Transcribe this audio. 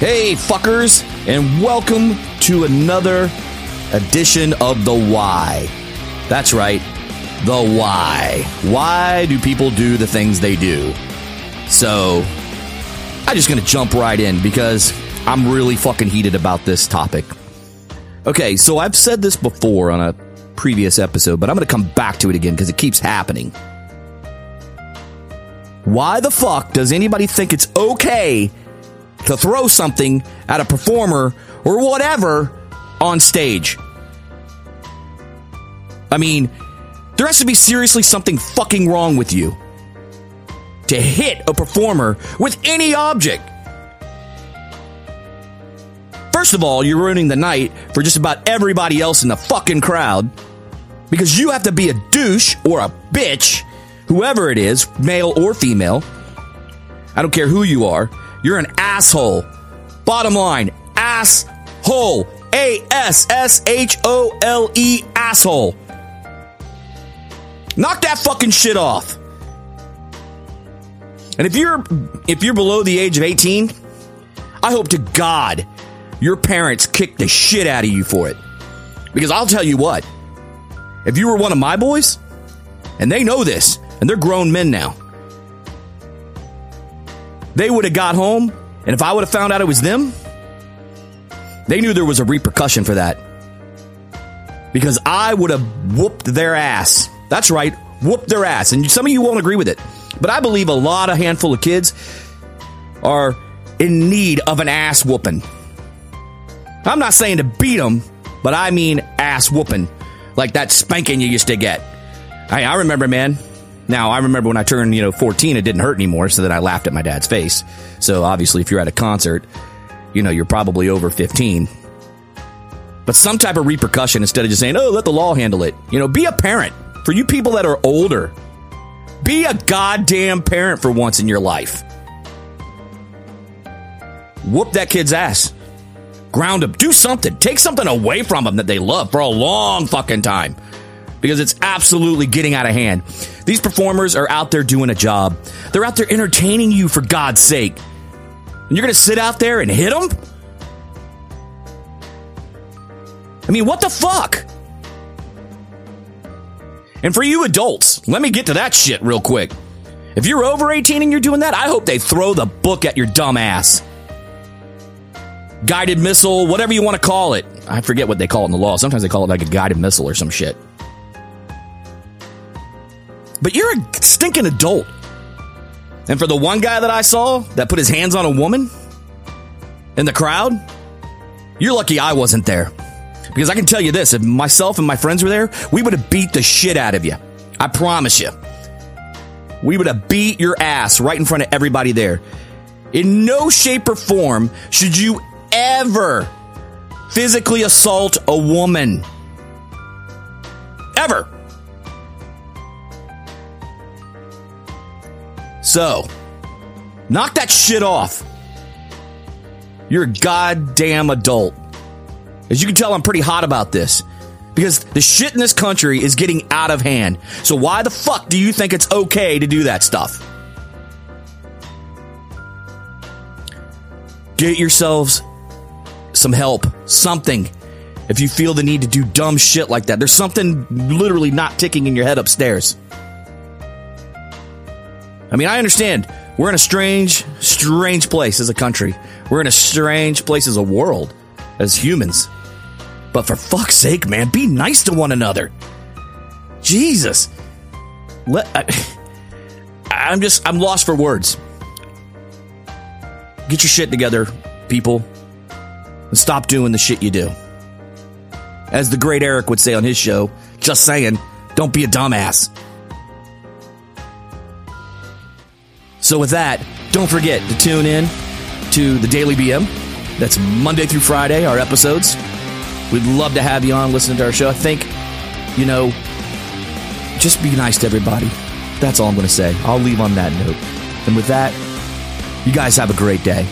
Hey, fuckers, and welcome to another edition of The Y. That's right, The Y. Why do people do the things they do? So, I'm just gonna jump right in because I'm really fucking heated about this topic. Okay, so I've said this before on a previous episode, but I'm gonna come back to it again because it keeps happening. Why the fuck does anybody think it's okay to throw something at a performer or whatever on stage? I mean, there has to be seriously something fucking wrong with you to hit a performer with any object. First of all, you're ruining the night for just about everybody else in the fucking crowd because you have to be a douche or a bitch, whoever it is, male or female. I don't care who you are. You're an asshole. Bottom line, asshole. A S S H O L E, asshole. Knock that fucking shit off. And if you're if you're below the age of 18, I hope to God your parents kick the shit out of you for it. Because I'll tell you what, if you were one of my boys, and they know this, and they're grown men now, they would have got home, and if I would have found out it was them, they knew there was a repercussion for that. Because I would have whooped their ass. That's right, whooped their ass. And some of you won't agree with it. But I believe a lot, a handful of kids are in need of an ass whooping. I'm not saying to beat them, but I mean ass whooping. Like that spanking you used to get. I, I remember, man. Now, I remember when I turned, you know, 14, it didn't hurt anymore, so that I laughed at my dad's face. So obviously, if you're at a concert, you know, you're probably over 15. But some type of repercussion instead of just saying, oh, let the law handle it. You know, be a parent. For you people that are older, be a goddamn parent for once in your life. Whoop that kid's ass. Ground him. Do something. Take something away from them that they love for a long fucking time. Because it's absolutely getting out of hand. These performers are out there doing a job. They're out there entertaining you for God's sake. And you're going to sit out there and hit them? I mean, what the fuck? And for you adults, let me get to that shit real quick. If you're over 18 and you're doing that, I hope they throw the book at your dumb ass. Guided missile, whatever you want to call it. I forget what they call it in the law. Sometimes they call it like a guided missile or some shit. But you're a stinking adult. And for the one guy that I saw that put his hands on a woman in the crowd, you're lucky I wasn't there. Because I can tell you this if myself and my friends were there, we would have beat the shit out of you. I promise you. We would have beat your ass right in front of everybody there. In no shape or form should you ever physically assault a woman. Ever. So, knock that shit off. You're a goddamn adult. As you can tell, I'm pretty hot about this. Because the shit in this country is getting out of hand. So why the fuck do you think it's okay to do that stuff? Get yourselves some help, something. If you feel the need to do dumb shit like that, there's something literally not ticking in your head upstairs. I mean, I understand we're in a strange, strange place as a country. We're in a strange place as a world, as humans. But for fuck's sake, man, be nice to one another. Jesus. Let, I, I'm just, I'm lost for words. Get your shit together, people, and stop doing the shit you do. As the great Eric would say on his show, just saying, don't be a dumbass. So, with that, don't forget to tune in to the Daily BM. That's Monday through Friday, our episodes. We'd love to have you on, listening to our show. I think, you know, just be nice to everybody. That's all I'm going to say. I'll leave on that note. And with that, you guys have a great day.